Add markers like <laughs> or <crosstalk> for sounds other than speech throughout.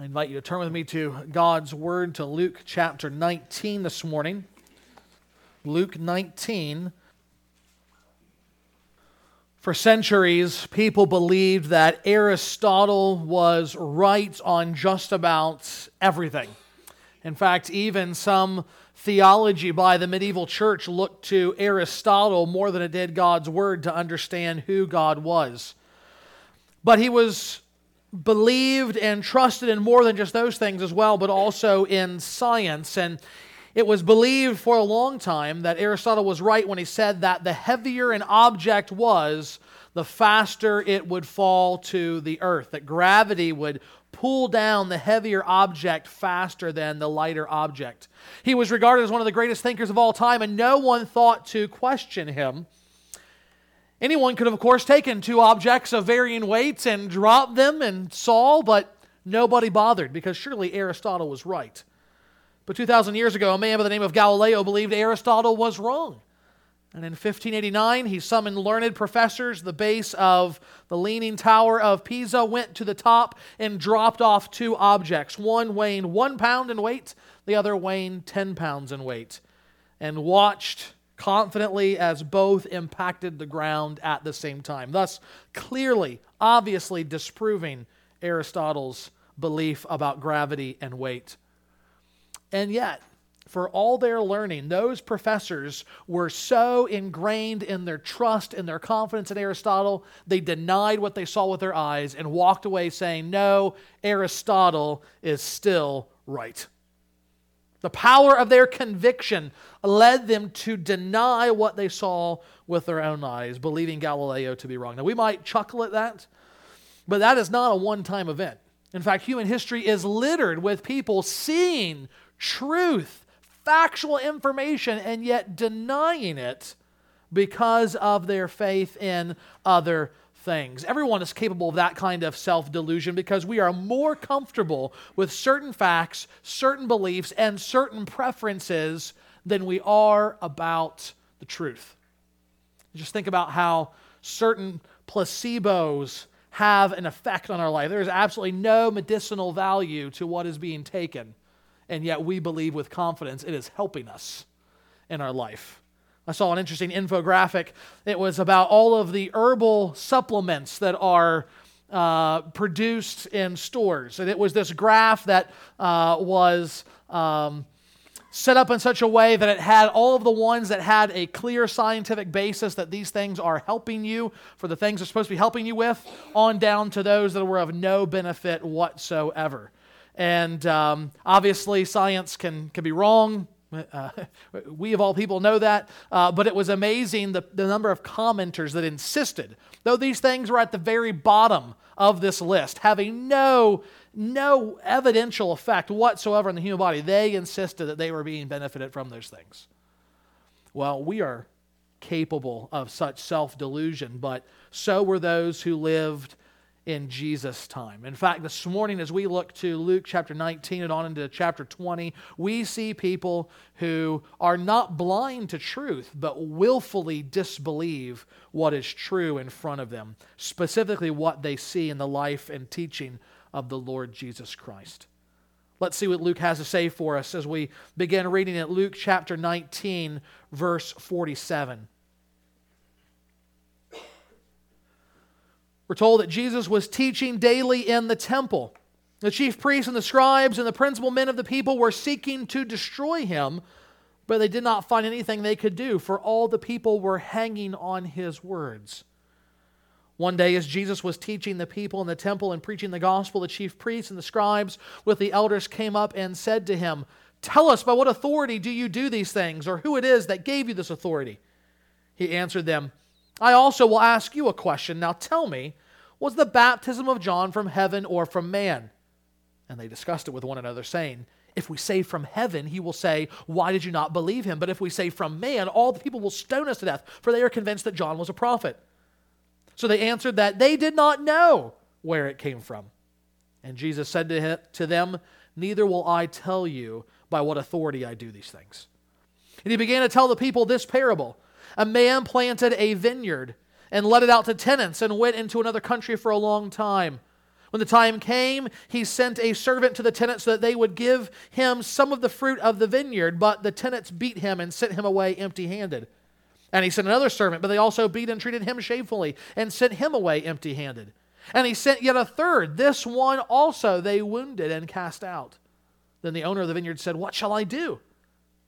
I invite you to turn with me to God's Word to Luke chapter 19 this morning. Luke 19. For centuries, people believed that Aristotle was right on just about everything. In fact, even some theology by the medieval church looked to Aristotle more than it did God's Word to understand who God was. But he was believed and trusted in more than just those things as well, but also in science. And it was believed for a long time that Aristotle was right when he said that the heavier an object was, the faster it would fall to the earth, that gravity would pull down the heavier object faster than the lighter object. He was regarded as one of the greatest thinkers of all time, and no one thought to question him. Anyone could have, of course, taken two objects of varying weights and dropped them and saw, but nobody bothered because surely Aristotle was right. But 2,000 years ago, a man by the name of Galileo believed Aristotle was wrong. And in 1589, he summoned learned professors. The base of the Leaning Tower of Pisa went to the top and dropped off two objects, one weighing one pound in weight, the other weighing 10 pounds in weight, and watched confidently as both impacted the ground at the same time, thus clearly, obviously disproving Aristotle's belief about gravity and weight. And yet, for all their learning, those professors were so ingrained in their trust and their confidence in Aristotle, they denied what they saw with their eyes and walked away saying, No, Aristotle is still right. The power of their conviction led them to deny what they saw with their own eyes, believing Galileo to be wrong. Now, we might chuckle at that, but that is not a one time event. In fact, human history is littered with people seeing truth, factual information, and yet denying it because of their faith in other things. Everyone is capable of that kind of self delusion because we are more comfortable with certain facts, certain beliefs, and certain preferences than we are about the truth. Just think about how certain placebos have an effect on our life. There is absolutely no medicinal value to what is being taken, and yet we believe with confidence it is helping us in our life. I saw an interesting infographic. It was about all of the herbal supplements that are uh, produced in stores. And it was this graph that uh, was um, set up in such a way that it had all of the ones that had a clear scientific basis that these things are helping you for the things they're supposed to be helping you with, on down to those that were of no benefit whatsoever. And um, obviously, science can, can be wrong uh, <laughs> we of all people know that, uh, but it was amazing the, the number of commenters that insisted, though these things were at the very bottom of this list, having no, no evidential effect whatsoever on the human body, they insisted that they were being benefited from those things. Well, we are capable of such self delusion, but so were those who lived in Jesus' time. In fact, this morning, as we look to Luke chapter 19 and on into chapter 20, we see people who are not blind to truth, but willfully disbelieve what is true in front of them, specifically what they see in the life and teaching of the Lord Jesus Christ. Let's see what Luke has to say for us as we begin reading at Luke chapter 19, verse 47. We're told that Jesus was teaching daily in the temple. The chief priests and the scribes and the principal men of the people were seeking to destroy him, but they did not find anything they could do, for all the people were hanging on his words. One day, as Jesus was teaching the people in the temple and preaching the gospel, the chief priests and the scribes with the elders came up and said to him, Tell us by what authority do you do these things, or who it is that gave you this authority? He answered them, I also will ask you a question. Now tell me, was the baptism of John from heaven or from man? And they discussed it with one another, saying, If we say from heaven, he will say, Why did you not believe him? But if we say from man, all the people will stone us to death, for they are convinced that John was a prophet. So they answered that they did not know where it came from. And Jesus said to them, Neither will I tell you by what authority I do these things. And he began to tell the people this parable. A man planted a vineyard and let it out to tenants and went into another country for a long time. When the time came, he sent a servant to the tenants so that they would give him some of the fruit of the vineyard, but the tenants beat him and sent him away empty handed. And he sent another servant, but they also beat and treated him shamefully and sent him away empty handed. And he sent yet a third. This one also they wounded and cast out. Then the owner of the vineyard said, What shall I do?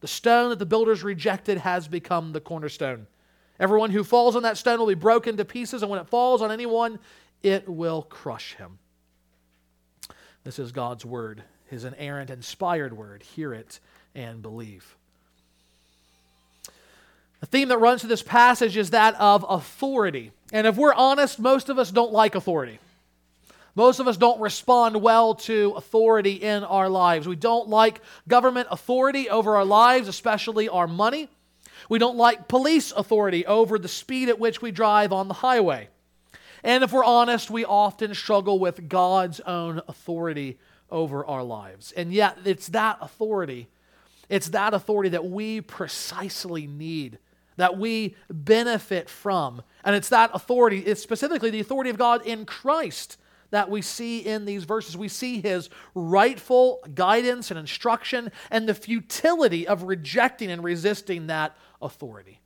The stone that the builders rejected has become the cornerstone. Everyone who falls on that stone will be broken to pieces, and when it falls on anyone, it will crush him. This is God's word, his inerrant, inspired word. Hear it and believe. The theme that runs through this passage is that of authority. And if we're honest, most of us don't like authority. Most of us don't respond well to authority in our lives. We don't like government authority over our lives, especially our money. We don't like police authority over the speed at which we drive on the highway. And if we're honest, we often struggle with God's own authority over our lives. And yet, it's that authority, it's that authority that we precisely need, that we benefit from. And it's that authority, it's specifically the authority of God in Christ that we see in these verses. We see his rightful guidance and instruction and the futility of rejecting and resisting that authority.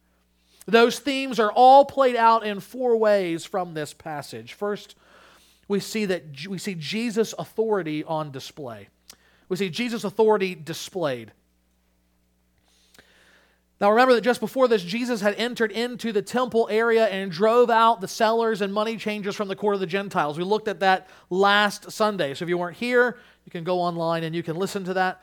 Those themes are all played out in four ways from this passage. First, we see that we see Jesus' authority on display. We see Jesus' authority displayed. Now remember that just before this, Jesus had entered into the temple area and drove out the sellers and money changers from the court of the Gentiles. We looked at that last Sunday. So if you weren't here, you can go online and you can listen to that.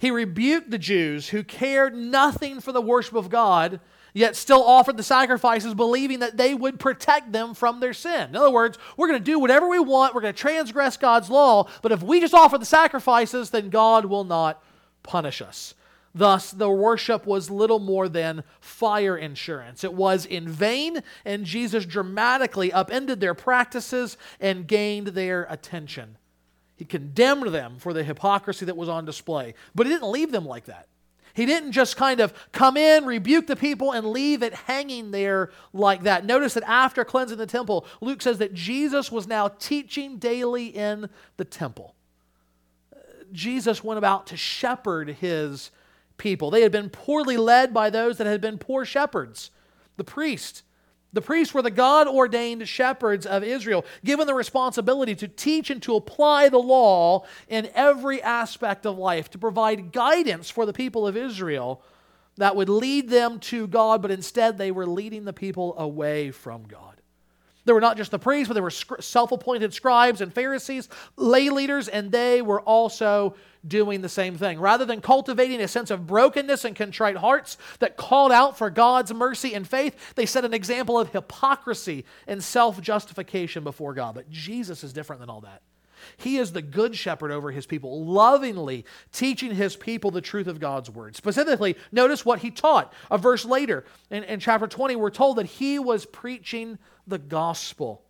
He rebuked the Jews who cared nothing for the worship of God, yet still offered the sacrifices, believing that they would protect them from their sin. In other words, we're going to do whatever we want, we're going to transgress God's law, but if we just offer the sacrifices, then God will not punish us. Thus, the worship was little more than fire insurance. It was in vain, and Jesus dramatically upended their practices and gained their attention. He condemned them for the hypocrisy that was on display, but he didn't leave them like that. He didn't just kind of come in, rebuke the people, and leave it hanging there like that. Notice that after cleansing the temple, Luke says that Jesus was now teaching daily in the temple. Uh, Jesus went about to shepherd his people. They had been poorly led by those that had been poor shepherds, the priests. The priests were the God ordained shepherds of Israel, given the responsibility to teach and to apply the law in every aspect of life, to provide guidance for the people of Israel that would lead them to God, but instead they were leading the people away from God. There were not just the priests, but there were self appointed scribes and Pharisees, lay leaders, and they were also doing the same thing. Rather than cultivating a sense of brokenness and contrite hearts that called out for God's mercy and faith, they set an example of hypocrisy and self justification before God. But Jesus is different than all that. He is the good shepherd over his people, lovingly teaching his people the truth of God's word. Specifically, notice what he taught. A verse later, in, in chapter 20, we're told that he was preaching the gospel.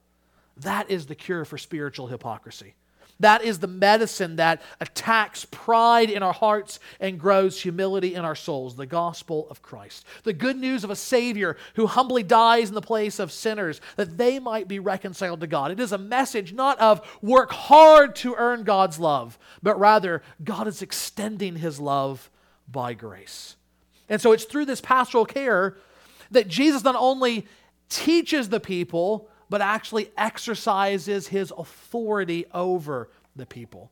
That is the cure for spiritual hypocrisy. That is the medicine that attacks pride in our hearts and grows humility in our souls the gospel of Christ. The good news of a Savior who humbly dies in the place of sinners that they might be reconciled to God. It is a message not of work hard to earn God's love, but rather God is extending his love by grace. And so it's through this pastoral care that Jesus not only teaches the people, but actually exercises his authority over the people.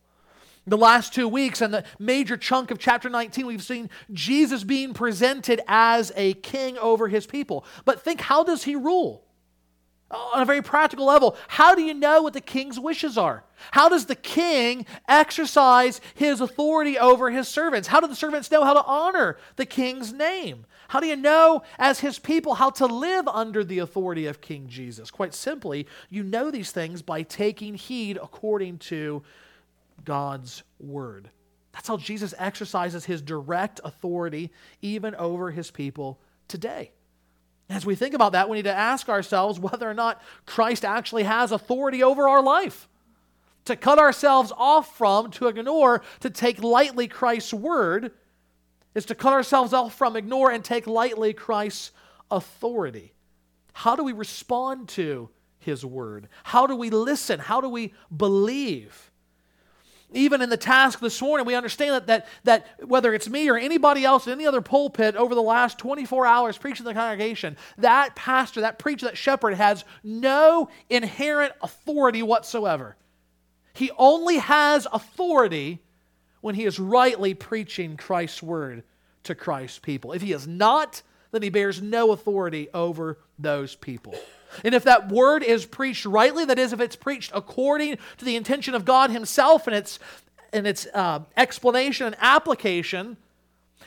The last two weeks and the major chunk of chapter 19, we've seen Jesus being presented as a king over his people. But think, how does he rule? On a very practical level, how do you know what the king's wishes are? How does the king exercise his authority over his servants? How do the servants know how to honor the king's name? How do you know, as his people, how to live under the authority of King Jesus? Quite simply, you know these things by taking heed according to God's word. That's how Jesus exercises his direct authority even over his people today. As we think about that, we need to ask ourselves whether or not Christ actually has authority over our life. To cut ourselves off from, to ignore, to take lightly Christ's word is to cut ourselves off from, ignore, and take lightly Christ's authority. How do we respond to his word? How do we listen? How do we believe? Even in the task this morning, we understand that, that, that whether it's me or anybody else in any other pulpit over the last 24 hours preaching the congregation, that pastor, that preacher, that shepherd has no inherent authority whatsoever. He only has authority when he is rightly preaching Christ's word to Christ's people. If he is not, then he bears no authority over those people. And if that word is preached rightly, that is, if it's preached according to the intention of God Himself and its, and its uh, explanation and application,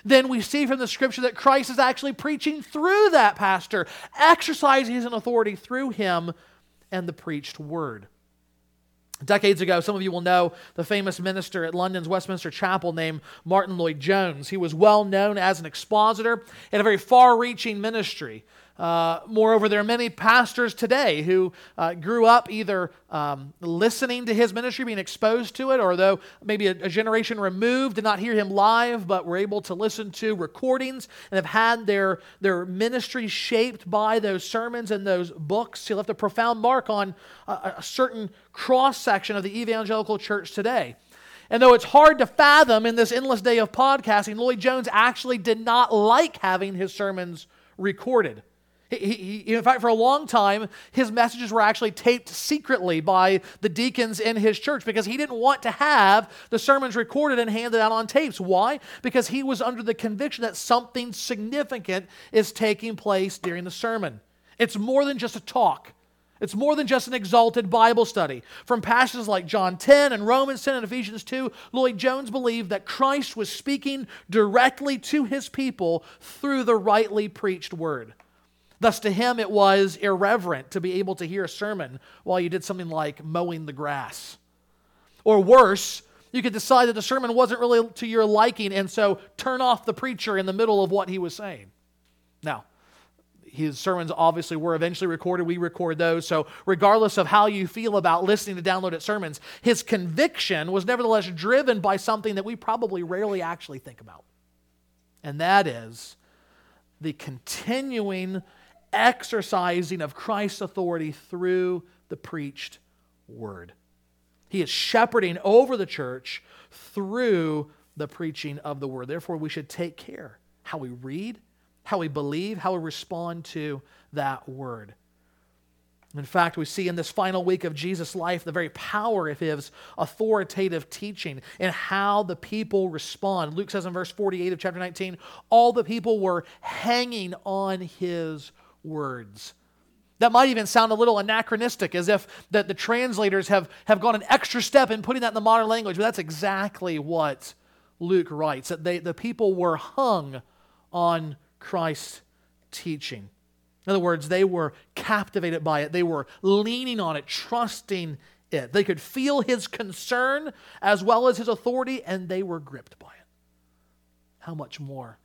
then we see from the scripture that Christ is actually preaching through that pastor, exercising his authority through him and the preached word. Decades ago, some of you will know the famous minister at London's Westminster Chapel named Martyn Lloyd-Jones. He was well known as an expositor and a very far reaching ministry. Uh, moreover, there are many pastors today who uh, grew up either um, listening to his ministry, being exposed to it, or though maybe a, a, generation removed did not hear him live, but were able to listen to recordings and have had their, their ministry shaped by those sermons and those books. He left a profound mark on a, a certain cross section of the evangelical church today. And though it's hard to fathom in this endless day of podcasting, Lloyd-Jones actually did not like having his sermons recorded. He, he, in fact, for a long time, his messages were actually taped secretly by the deacons in his church because he didn't want to have the sermons recorded and handed out on tapes. Why? Because he was under the conviction that something significant is taking place during the sermon. It's more than just a talk. It's more than just an exalted Bible study. From passages like John 10 and Romans 10 and Ephesians 2, Lloyd-Jones believed that Christ was speaking directly to his people through the rightly preached word. Thus, to him, it was irreverent to be able to hear a sermon while you did something like mowing the grass. Or worse, you could decide that the sermon wasn't really to your liking, and so turn off the preacher in the middle of what he was saying. Now, his sermons obviously were eventually recorded. We record those. So, regardless of how you feel about listening to downloaded sermons, his conviction was nevertheless driven by something that we probably rarely actually think about. And that is the continuing exercising of Christ's authority through the preached word. He is shepherding over the church through the preaching of the word. Therefore, we should take care how we read, how we believe, how we respond to that word. In fact, we see in this final week of Jesus' life the very power of his authoritative teaching and how the people respond. Luke says in verse 48 of chapter 19, all the people were hanging on his words. That might even sound a little anachronistic, as if that the translators have, have gone an extra step in putting that in the modern language, but that's exactly what Luke writes that they, the people were hung on Christ's teaching. In other words, they were captivated by it, they were leaning on it, trusting it. They could feel his concern as well as his authority, and they were gripped by it. How much more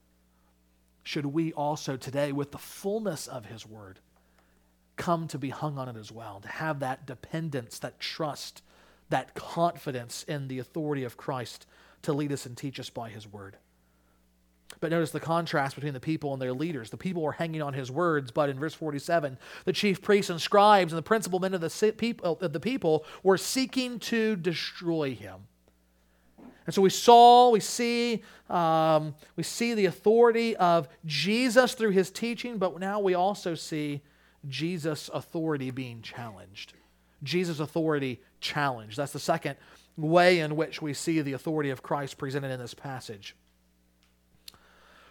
should we also today, with the fullness of His Word, come to be hung on it as well, to have that dependence, that trust, that confidence in the authority of Christ to lead us and teach us by His Word. But notice the contrast between the people and their leaders. The people were hanging on his words, but in verse 47, the chief priests and scribes and the principal men of the people were seeking to destroy him. And so we saw, we see, um, we see the authority of Jesus through his teaching, but now we also see Jesus' authority being challenged. Jesus' authority challenged. That's the second way in which we see the authority of Christ presented in this passage.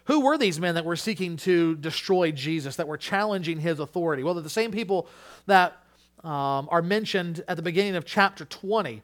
Who were these men that were seeking to destroy Jesus, that were challenging his authority? Well, they're the same people that um, are mentioned at the beginning of chapter 20.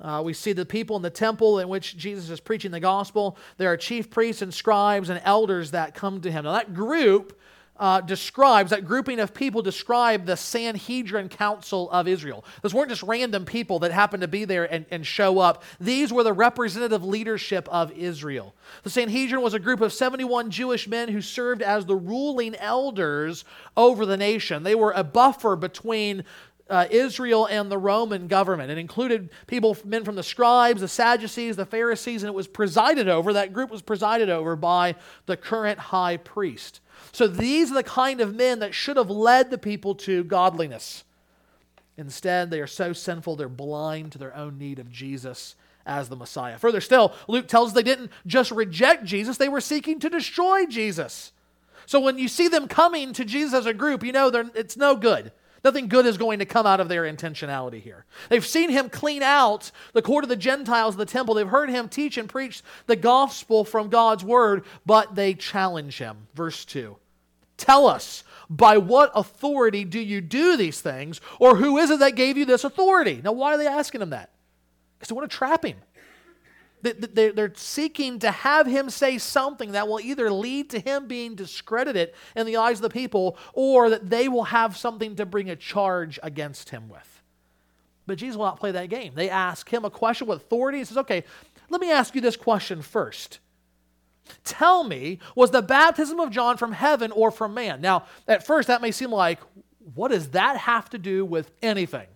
Uh, we see the people in the temple in which Jesus is preaching the gospel. There are chief priests and scribes and elders that come to him. Now, that group uh, describes, that grouping of people describe the Sanhedrin Council of Israel. Those weren't just random people that happened to be there and, and show up. These were the representative leadership of Israel. The Sanhedrin was a group of 71 Jewish men who served as the ruling elders over the nation. They were a buffer between uh, Israel and the Roman government. It included people, men from the scribes, the Sadducees, the Pharisees, and it was presided over, that group was presided over by the current high priest. So these are the kind of men that should have led the people to godliness. Instead, they are so sinful, they're blind to their own need of Jesus as the Messiah. Further still, Luke tells us they didn't just reject Jesus, they were seeking to destroy Jesus. So when you see them coming to Jesus as a group, you know it's no good. Nothing good is going to come out of their intentionality here. They've seen him clean out the court of the Gentiles the temple. They've heard him teach and preach the gospel from God's word, but they challenge him. Verse 2 Tell us, by what authority do you do these things? Or who is it that gave you this authority? Now, why are they asking him that? Because they want to trap him. They're seeking to have him say something that will either lead to him being discredited in the eyes of the people or that they will have something to bring a charge against him with. But Jesus will not play that game. They ask him a question with authority. He says, Okay, let me ask you this question first. Tell me, was the baptism of John from heaven or from man? Now, at first, that may seem like, what does that have to do with anything?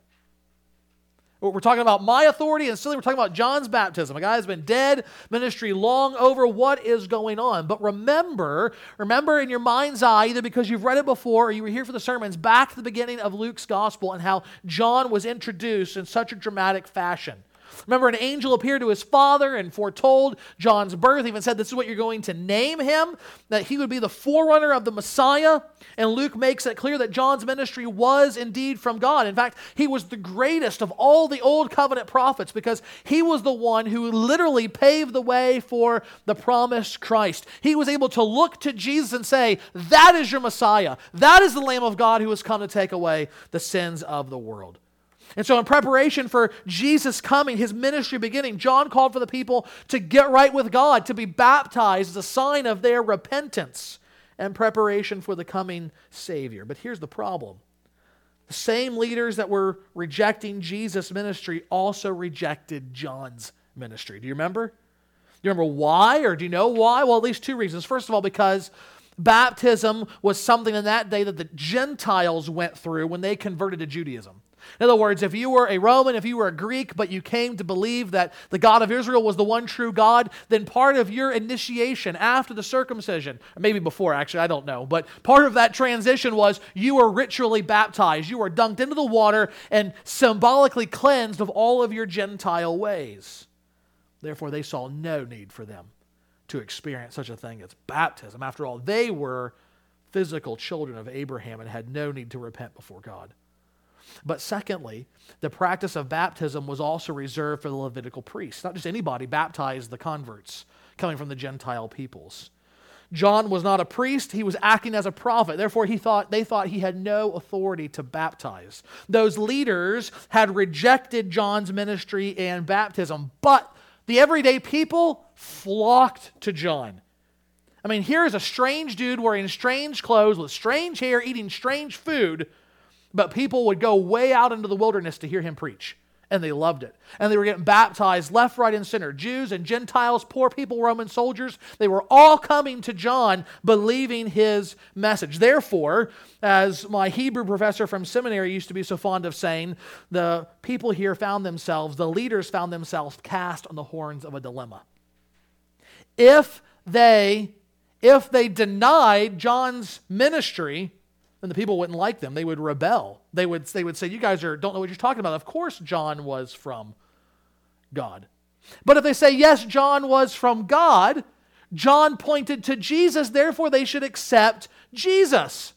We're talking about my authority, and still we're talking about John's baptism. A guy has been dead, ministry long over. What is going on? But remember, remember in your mind's eye, either because you've read it before or you were here for the sermons, back to the beginning of Luke's gospel and how John was introduced in such a dramatic fashion. Remember, an angel appeared to his father and foretold John's birth, even said, This is what you're going to name him, that he would be the forerunner of the Messiah. And Luke makes it clear that John's ministry was indeed from God. In fact, he was the greatest of all the old covenant prophets because he was the one who literally paved the way for the promised Christ. He was able to look to Jesus and say, That is your Messiah. That is the Lamb of God who has come to take away the sins of the world. And so, in preparation for Jesus coming, his ministry beginning, John called for the people to get right with God, to be baptized as a sign of their repentance and preparation for the coming Savior. But here's the problem the same leaders that were rejecting Jesus' ministry also rejected John's ministry. Do you remember? Do you remember why, or do you know why? Well, at least two reasons. First of all, because baptism was something in that day that the Gentiles went through when they converted to Judaism. In other words, if you were a Roman, if you were a Greek, but you came to believe that the God of Israel was the one true God, then part of your initiation after the circumcision, maybe before actually, I don't know, but part of that transition was you were ritually baptized. You were dunked into the water and symbolically cleansed of all of your Gentile ways. Therefore, they saw no need for them to experience such a thing as baptism. After all, they were physical children of Abraham and had no need to repent before God. But secondly, the practice of baptism was also reserved for the Levitical priests. Not just anybody baptized the converts coming from the Gentile peoples. John was not a priest, he was acting as a prophet. Therefore, he thought they thought he had no authority to baptize. Those leaders had rejected John's ministry and baptism, but the everyday people flocked to John. I mean, here's a strange dude wearing strange clothes with strange hair, eating strange food but people would go way out into the wilderness to hear him preach. And they loved it. And they were getting baptized left, right, and center. Jews and Gentiles, poor people, Roman soldiers, they were all coming to John believing his message. Therefore, as my Hebrew professor from seminary used to be so fond of saying, the people here found themselves, the leaders found themselves cast on the horns of a dilemma. If they if they denied John's ministry, then the people wouldn't like them. They would rebel. They would, they would say, You guys are, don't know what you're talking about. Of course, John was from God. But if they say, Yes, John was from God, John pointed to Jesus, therefore they should accept Jesus.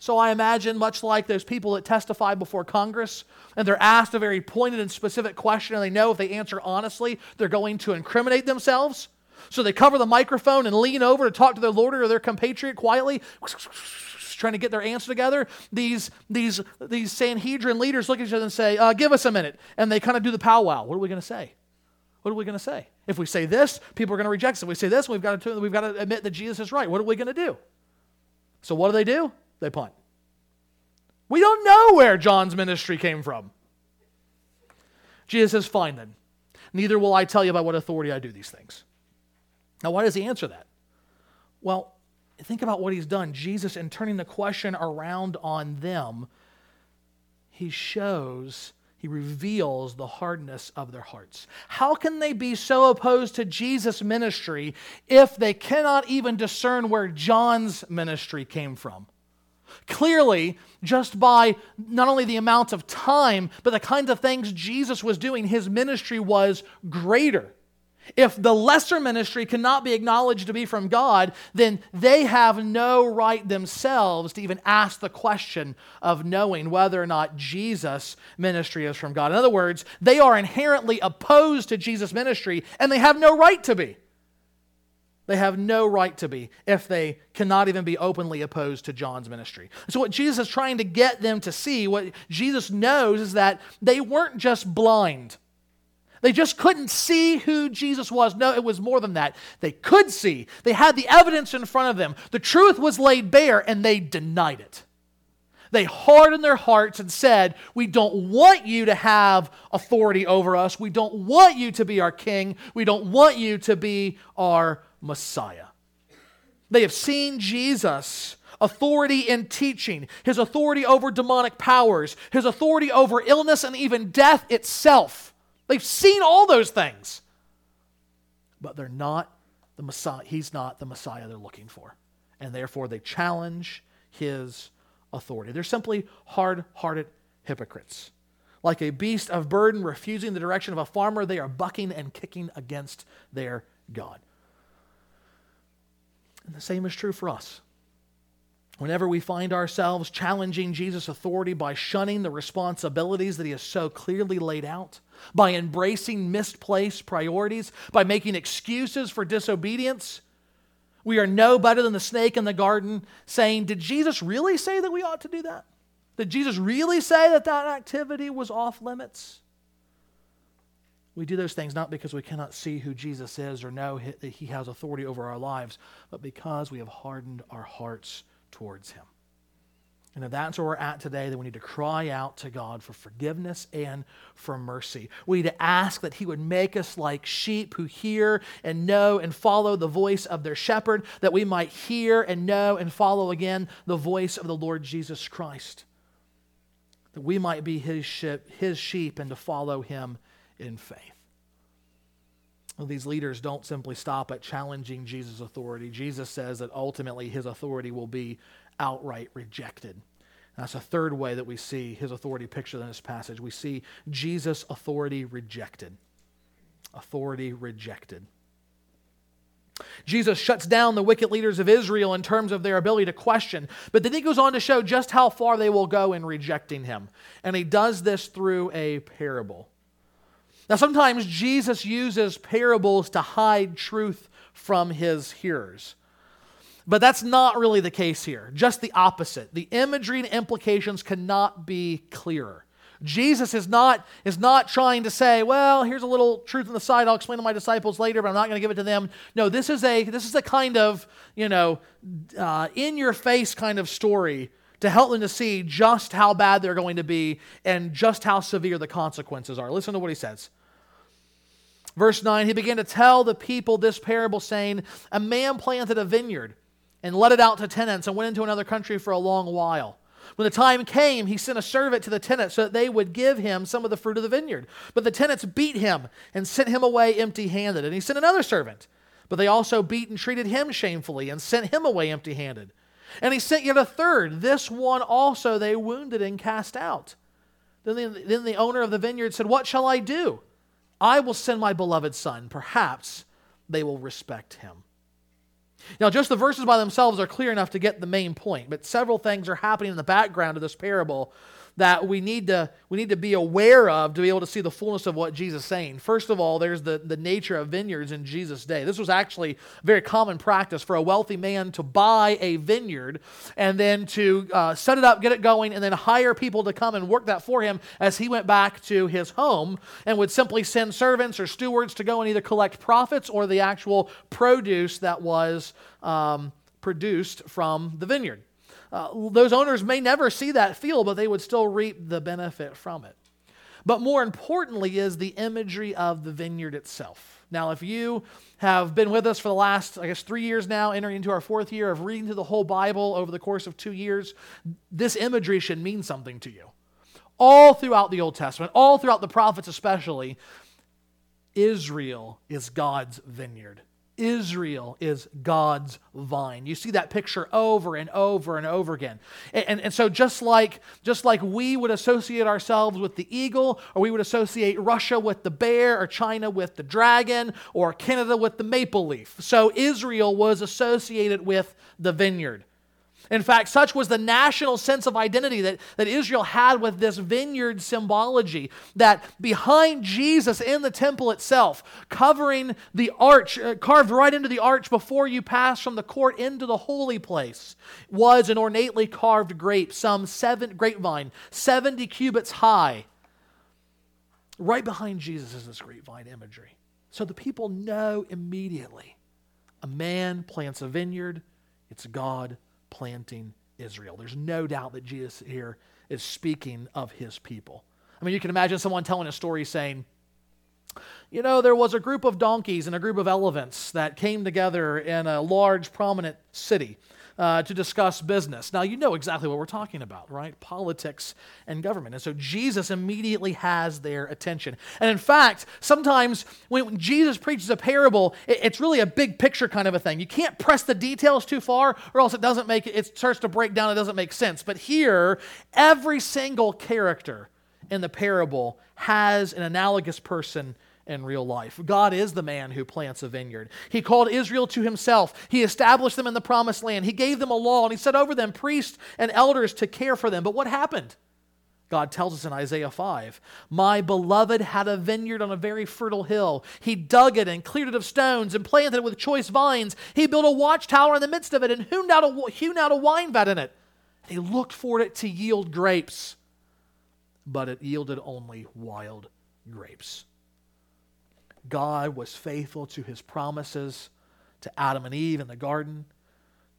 So I imagine, much like those people that testify before Congress, and they're asked a very pointed and specific question, and they know if they answer honestly, they're going to incriminate themselves. So they cover the microphone and lean over to talk to their lord or their compatriot quietly trying to get their answer together, these, these, these Sanhedrin leaders look at each other and say, uh, Give us a minute. And they kind of do the powwow. What are we going to say? What are we going to say? If we say this, people are going to reject us. If we say this, we've got, to, we've got to admit that Jesus is right. What are we going to do? So what do they do? They punt. We don't know where John's ministry came from. Jesus says, Fine then. Neither will I tell you by what authority I do these things. Now, why does he answer that? Well, think about what he's done. Jesus, in turning the question around on them, he shows, he reveals the hardness of their hearts. How can they be so opposed to Jesus' ministry if they cannot even discern where John's ministry came from? Clearly, just by not only the amount of time, but the kinds of things Jesus was doing, his ministry was greater. If the lesser ministry cannot be acknowledged to be from God, then they have no right themselves to even ask the question of knowing whether or not Jesus' ministry is from God. In other words, they are inherently opposed to Jesus' ministry, and they have no right to be. They have no right to be if they cannot even be openly opposed to John's ministry. So, what Jesus is trying to get them to see, what Jesus knows, is that they weren't just blind. They just couldn't see who Jesus was. No, it was more than that. They could see. They had the evidence in front of them. The truth was laid bare, and they denied it. They hardened their hearts and said, We don't want you to have authority over us. We don't want you to be our king. We don't want you to be our Messiah. They have seen Jesus' authority in teaching, his authority over demonic powers, his authority over illness and even death itself. They've seen all those things. But they're not the Messiah. He's not the Messiah they're looking for. And therefore, they challenge his authority. They're simply hard hearted hypocrites. Like a beast of burden refusing the direction of a farmer, they are bucking and kicking against their God. And the same is true for us. Whenever we find ourselves challenging Jesus' authority by shunning the responsibilities that he has so clearly laid out, by embracing misplaced priorities, by making excuses for disobedience, we are no better than the snake in the garden saying, Did Jesus really say that we ought to do that? Did Jesus really say that that activity was off limits? We do those things not because we cannot see who Jesus is or know that he has authority over our lives, but because we have hardened our hearts towards him. And if that's where we're at today, then we need to cry out to God for forgiveness and for mercy. We need to ask that He would make us like sheep who hear and know and follow the voice of their shepherd, that we might hear and know and follow again the voice of the Lord Jesus Christ. That we might be His sheep, his sheep and to follow Him in faith. These leaders don't simply stop at challenging Jesus' authority. Jesus says that ultimately his authority will be outright rejected. That's a third way that we see his authority pictured in this passage. We see Jesus' authority rejected. Authority rejected. Jesus shuts down the wicked leaders of Israel in terms of their ability to question, but then he goes on to show just how far they will go in rejecting him. And he does this through a parable. Now, sometimes Jesus uses parables to hide truth from his hearers. But that's not really the case here. Just the opposite. The imagery and implications cannot be clearer. Jesus is not, is not trying to say, well, here's a little truth on the side. I'll explain to my disciples later, but I'm not going to give it to them. No, this is a, this is a kind of, you know, uh, in your face kind of story to help them to see just how bad they're going to be and just how severe the consequences are. Listen to what he says. Verse 9, he began to tell the people this parable, saying, A man planted a vineyard and let it out to tenants and went into another country for a long while. When the time came, he sent a servant to the tenants so that they would give him some of the fruit of the vineyard. But the tenants beat him and sent him away empty handed. And he sent another servant. But they also beat and treated him shamefully and sent him away empty handed. And he sent yet a third. This one also they wounded and cast out. Then the, then the owner of the vineyard said, What shall I do? I will send my beloved son. Perhaps they will respect him. Now, just the verses by themselves are clear enough to get the main point, but several things are happening in the background of this parable that we need to, we need to be aware of to be able to see the fullness of what Jesus is saying. First of all, there's the, the nature of vineyards in Jesus' day. This was actually very common practice for a wealthy man to buy a vineyard and then to uh, set it up, get it going, and then hire people to come and work that for him as he went back to his home and would simply send servants or stewards to go and either collect profits or the actual produce that was um, produced from the vineyard. Uh, those owners may never see that field, but they would still reap the benefit from it. But more importantly, is the imagery of the vineyard itself. Now, if you have been with us for the last, I guess, three years now, entering into our fourth year of reading through the whole Bible over the course of two years, this imagery should mean something to you. All throughout the Old Testament, all throughout the prophets especially, Israel is God's vineyard. Israel is God's vine. You see that picture over and over and over again. And, and, and, so just like, just like we would associate ourselves with the eagle, or we would associate Russia with the bear, or China with the dragon, or Canada with the maple leaf, so Israel was associated with the vineyard. In fact, such was the national sense of identity that, that Israel had with this vineyard symbology that behind Jesus in the temple itself, covering the arch, uh, carved right into the arch before you pass from the court into the holy place, was an ornately carved grape, some seven grapevine, 70 cubits high. Right behind Jesus is this grapevine imagery. So the people know immediately a man plants a vineyard, it's God planting Israel. There's no doubt that Jesus here is speaking of his people. I mean, you can imagine someone telling a story saying, you know, there was a group of donkeys and a group of elephants that came together in a large, prominent city uh, to discuss business. Now, you know exactly what we're talking about, right? Politics and government. And so Jesus immediately has their attention. And in fact, sometimes when Jesus preaches a parable, it's really a big picture kind of a thing. You can't press the details too far, or else it doesn't make it starts to break down, it doesn't make sense. But here, every single character in the parable has an analogous person in real life. God is the man who plants a vineyard. He called Israel to himself. He established them in the promised land. He gave them a law and he set over them priests and elders to care for them. But what happened? God tells us in Isaiah 5 My beloved had a vineyard on a very fertile hill. He dug it and cleared it of stones and planted it with choice vines. He built a watchtower in the midst of it and hewn out a, hewn out a wine vat in it. He looked for it to yield grapes, but it yielded only wild grapes. God was faithful to his promises to Adam and Eve in the garden,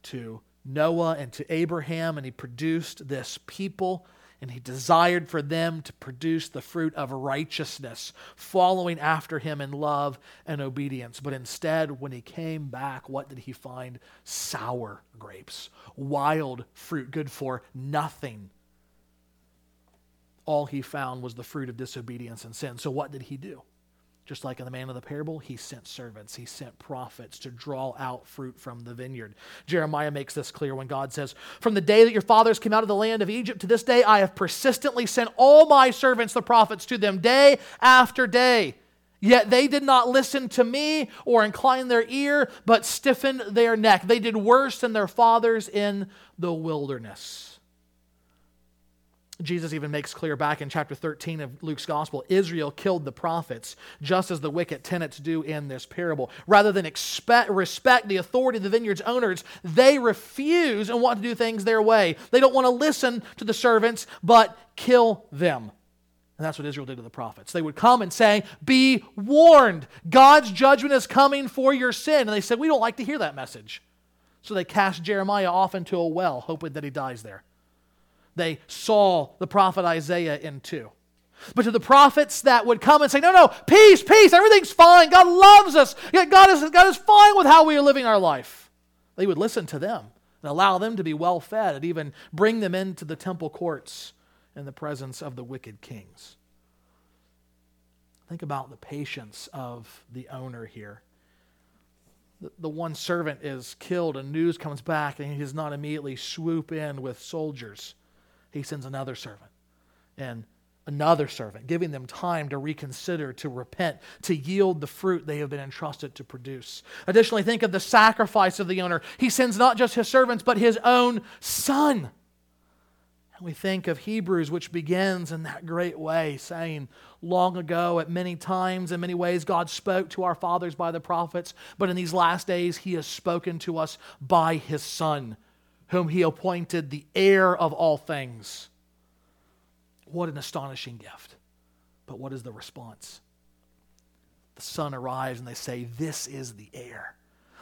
to Noah and to Abraham, and he produced this people, and he desired for them to produce the fruit of righteousness, following after him in love and obedience. But instead, when he came back, what did he find? Sour grapes, wild fruit, good for nothing. All he found was the fruit of disobedience and sin. So, what did he do? Just like in the man of the parable, he sent servants, he sent prophets to draw out fruit from the vineyard. Jeremiah makes this clear when God says, From the day that your fathers came out of the land of Egypt to this day, I have persistently sent all my servants, the prophets, to them day after day. Yet they did not listen to me or incline their ear, but stiffened their neck. They did worse than their fathers in the wilderness. Jesus even makes clear back in chapter 13 of Luke's gospel Israel killed the prophets, just as the wicked tenants do in this parable. Rather than expect, respect the authority of the vineyard's owners, they refuse and want to do things their way. They don't want to listen to the servants, but kill them. And that's what Israel did to the prophets. They would come and say, Be warned, God's judgment is coming for your sin. And they said, We don't like to hear that message. So they cast Jeremiah off into a well, hoping that he dies there they saw the prophet Isaiah in two. But to the prophets that would come and say, No, no, peace, peace, everything's fine. God loves us. God is, God is fine with how we are living our life. They would listen to them and allow them to be well fed and even bring them into the temple courts in the presence of the wicked kings. Think about the patience of the owner here. The, the one servant is killed and news comes back, and he does not immediately swoop in with soldiers he sends another servant and another servant, giving them time to reconsider, to repent, to yield the fruit they have been entrusted to produce. Additionally, think of the sacrifice of the owner. He sends not just his servants, but his own son. And we think of Hebrews, which begins in that great way, saying, Long ago, at many times, in many ways, God spoke to our fathers by the prophets, but in these last days, he has spoken to us by his son whom he appointed the heir of all things. What an astonishing gift. But what is the response? The son arrives and they say, This is the heir.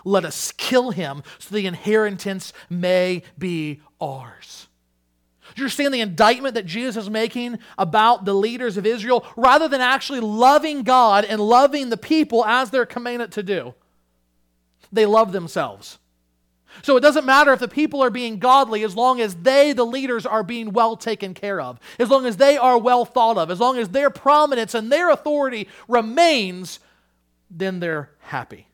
Let us kill him so the inheritance may be ours. Do you understand the indictment that Jesus is making about the leaders of Israel rather than actually loving God and loving the people as they're commanded to do? They love themselves. So it doesn't matter if the people are being godly as long as they, the leaders, are being well taken care of, as long as they are well thought of, as long as their prominence and their authority remains, then they're happy.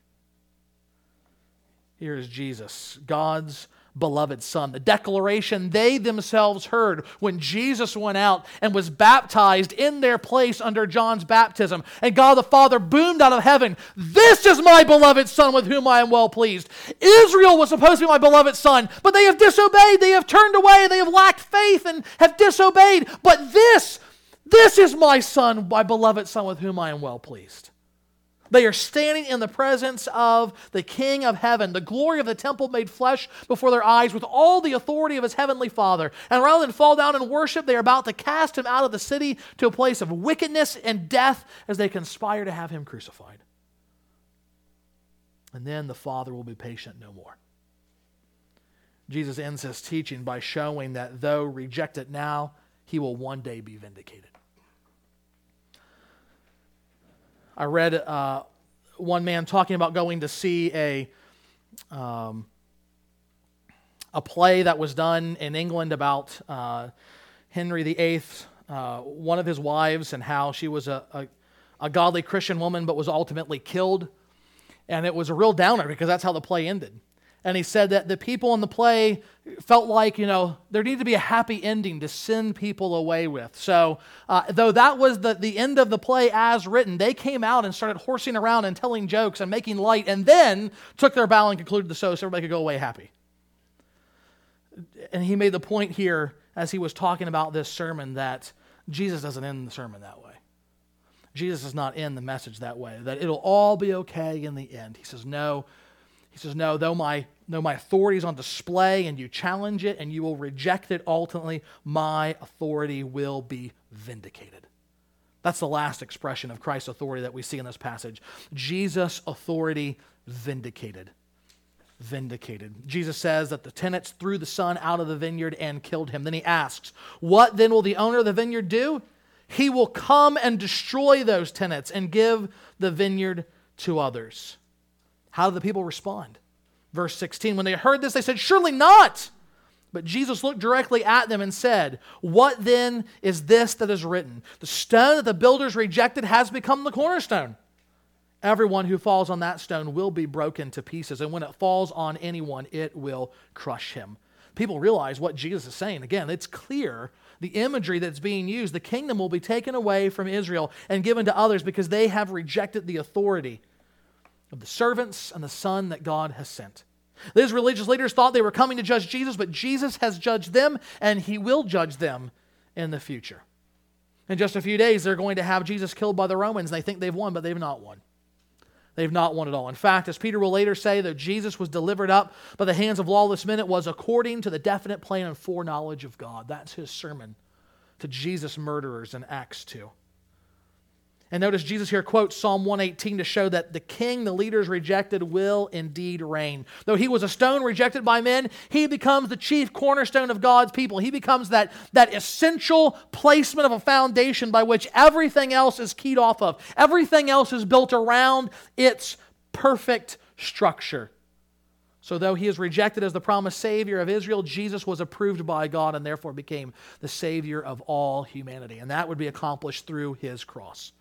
Here is Jesus, God's beloved Son. The declaration they themselves heard when Jesus went out and was baptized in their place under John's baptism. And God the Father boomed out of heaven, This is my beloved Son with whom I am well pleased. Israel was supposed to be my beloved Son, but they have disobeyed. They have turned away. They have lacked faith and have disobeyed. But this, this is my Son, my beloved Son with whom I am well pleased. They are standing in the presence of the King of heaven, the glory of the temple made flesh before their eyes, with all the authority of his heavenly Father. And rather than fall down and worship, they are about to cast him out of the city to a place of wickedness and death as they conspire to have him crucified. And then the Father will be patient no more. Jesus ends his teaching by showing that though rejected now, he will one day be vindicated. I read uh, one man talking about going to see a um, a play that was done in England about uh, Henry VIII, uh, one of his wives, and how she was a, a, a godly Christian woman but was ultimately killed. And it was a real downer because that's how the play ended and he said that the people in the play felt like, you know, there needed to be a happy ending to send people away with. So, uh, though that was the, the end of the play as written, they came out and started horsing around and telling jokes and making light, and then took their bow and concluded the show so everybody could go away happy. And he made the point here as he was talking about this sermon that Jesus doesn't end the sermon that way. Jesus does not end the message that way, that it'll all be okay in the end. He says, no, he says, No, though my, though my authority is on display and you challenge it and you will reject it ultimately, my authority will be vindicated. That's the last expression of Christ's authority that we see in this passage. Jesus' authority vindicated. Vindicated. Jesus says that the tenants threw the son out of the vineyard and killed him. Then he asks, What then will the owner of the vineyard do? He will come and destroy those tenants and give the vineyard to others. How did the people respond? Verse 16 When they heard this, they said, Surely not. But Jesus looked directly at them and said, What then is this that is written? The stone that the builders rejected has become the cornerstone. Everyone who falls on that stone will be broken to pieces, and when it falls on anyone, it will crush him. People realize what Jesus is saying. Again, it's clear the imagery that's being used. The kingdom will be taken away from Israel and given to others because they have rejected the authority of the servants and the Son that God has sent. These religious leaders thought they were coming to judge Jesus, but Jesus has judged them and he will judge them in the future. In just a few days, they're going to have Jesus killed by the Romans. They think they've won, but they've not won. They've not won at all. In fact, as Peter will later say, that Jesus was delivered up by the hands of lawless men, it was according to the definite plan and foreknowledge of God. That's his sermon to Jesus' murderers in Acts 2. And notice Jesus here quotes Psalm 118 to show that the king the leaders rejected will indeed reign. Though he was a stone rejected by men, he becomes the chief cornerstone of God's people. He becomes that, that essential placement of a foundation by which everything else is keyed off of. Everything else is built around its perfect structure. So, though he is rejected as the promised Savior of Israel, Jesus was approved by God and therefore became the Savior of all humanity. And that would be accomplished through his cross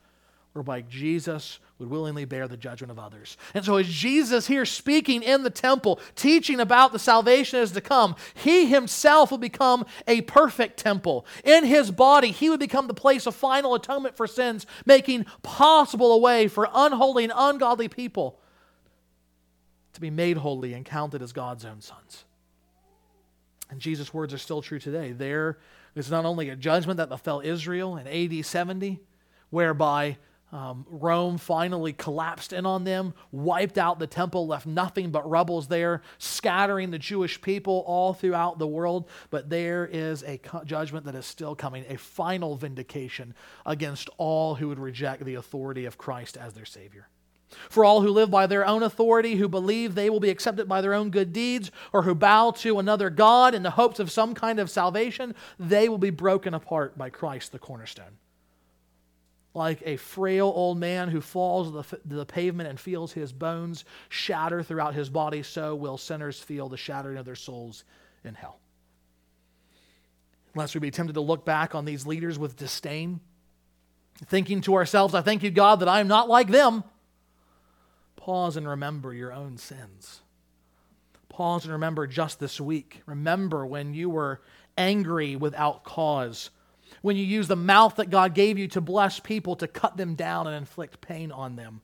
whereby Jesus would willingly bear the judgment of others. And so, as Jesus here speaking in the temple, teaching about the salvation is to come, he himself will become a perfect temple. In his body, he would become the place of final atonement for sins, making possible a way for unholy and ungodly people to be made holy and counted as God's own sons. And Jesus' words are still true today. There is not only a judgment that befell Israel in AD 70, whereby um, Rome finally collapsed in on them, wiped out the temple, left nothing but rubbles there, scattering the Jewish people all throughout the world. But there is a judgment that is still coming, a final vindication against all who would reject the authority of Christ as their Savior. For all who live by their own authority, who believe they will be accepted by their own good deeds, or who bow to another God in the hopes of some kind of salvation, they will be broken apart by Christ the cornerstone. Like a frail old man who falls to the, the pavement and feels his bones shatter throughout his body, so will sinners feel the shattering of their souls in hell. Lest we be tempted to look back on these leaders with disdain, thinking to ourselves, I thank you, God, that I am not like them pause and remember your own sins. Pause and remember just this week. Remember when you were angry without cause, when you use the mouth that God gave you to bless people to cut them down and inflict pain on them.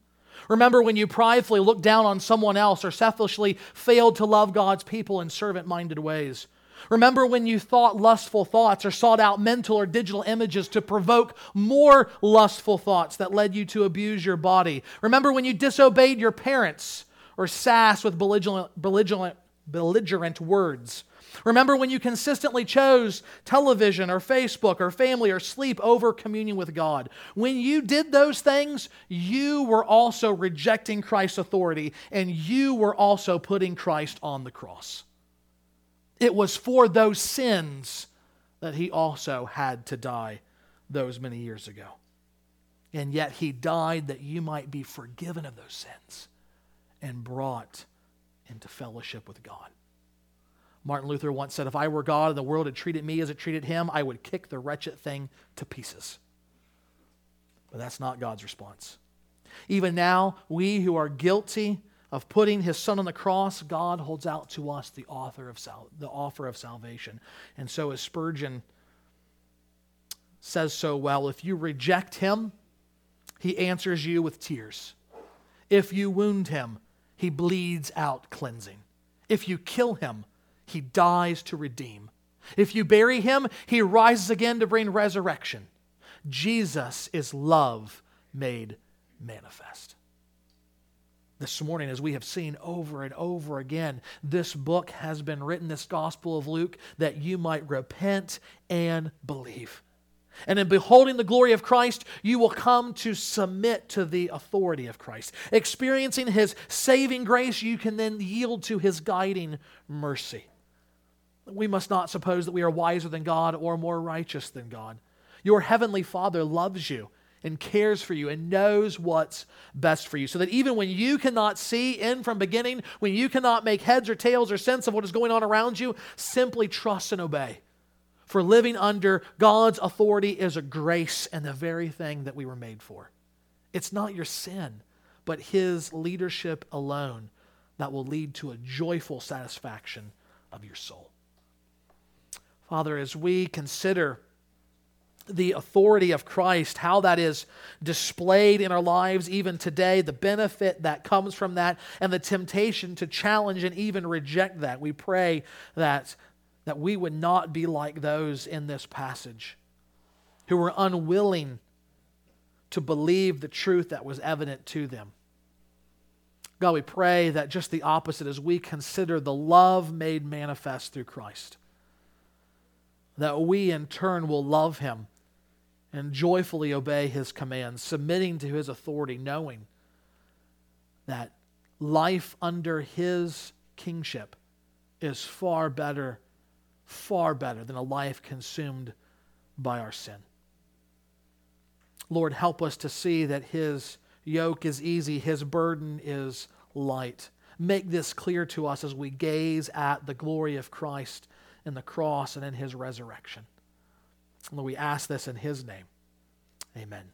Remember when you pridefully looked down on someone else or selfishly failed to love God's people in servant minded ways. Remember when you thought lustful thoughts or sought out mental or digital images to provoke more lustful thoughts that led you to abuse your body. Remember when you disobeyed your parents or sass with belligerent, belligerent, belligerent words. Remember when you consistently chose television or Facebook or family or sleep over communion with God. When you did those things, you were also rejecting Christ's authority and you were also putting Christ on the cross. It was for those sins that he also had to die those many years ago. And yet he died that you might be forgiven of those sins and brought into fellowship with God. Martin Luther once said, If I were God and the world had treated me as it treated him, I would kick the wretched thing to pieces. But that's not God's response. Even now, we who are guilty of putting his son on the cross, God holds out to us the author of sal- the offer of salvation. And so as Spurgeon says so well, if you reject him, he answers you with tears. If you wound him, he bleeds out cleansing. If you kill him, he dies to redeem. If you bury him, he rises again to bring resurrection. Jesus is love made manifest this morning, as we have seen over and over again, this book has been written, this Gospel of Luke, that you might repent and believe. And in beholding the glory of Christ, you will come to submit to the authority of Christ. Experiencing his saving grace, you can then yield to his guiding mercy. We must not suppose that we are wiser than God or more righteous than God. Your heavenly Father loves you and cares for you and knows what's best for you. So that even when you cannot see in from beginning, when you cannot make heads or tails or sense of what is going on around you, simply trust and obey. For living under God's authority is a grace and the very thing that we were made for. It's not your sin, but His leadership alone that will lead to a joyful satisfaction of your soul. Father, as we consider the authority of Christ, how that is displayed in our lives even today, the benefit that comes from that, and the temptation to challenge and even reject that. We pray that, that we would not be like those in this passage who were unwilling to believe the truth that was evident to them. God, we pray that just the opposite as we consider the love made manifest through Christ, that we in turn will love him and joyfully obey his commands, submitting to his authority, knowing that life under his kingship is far better, far better than a life consumed by our sin. Lord, help us to see that his yoke is easy, his burden is light. Make this clear to us as we gaze at the glory of Christ in the cross and in his resurrection. Lord, we ask this in his name. Amen.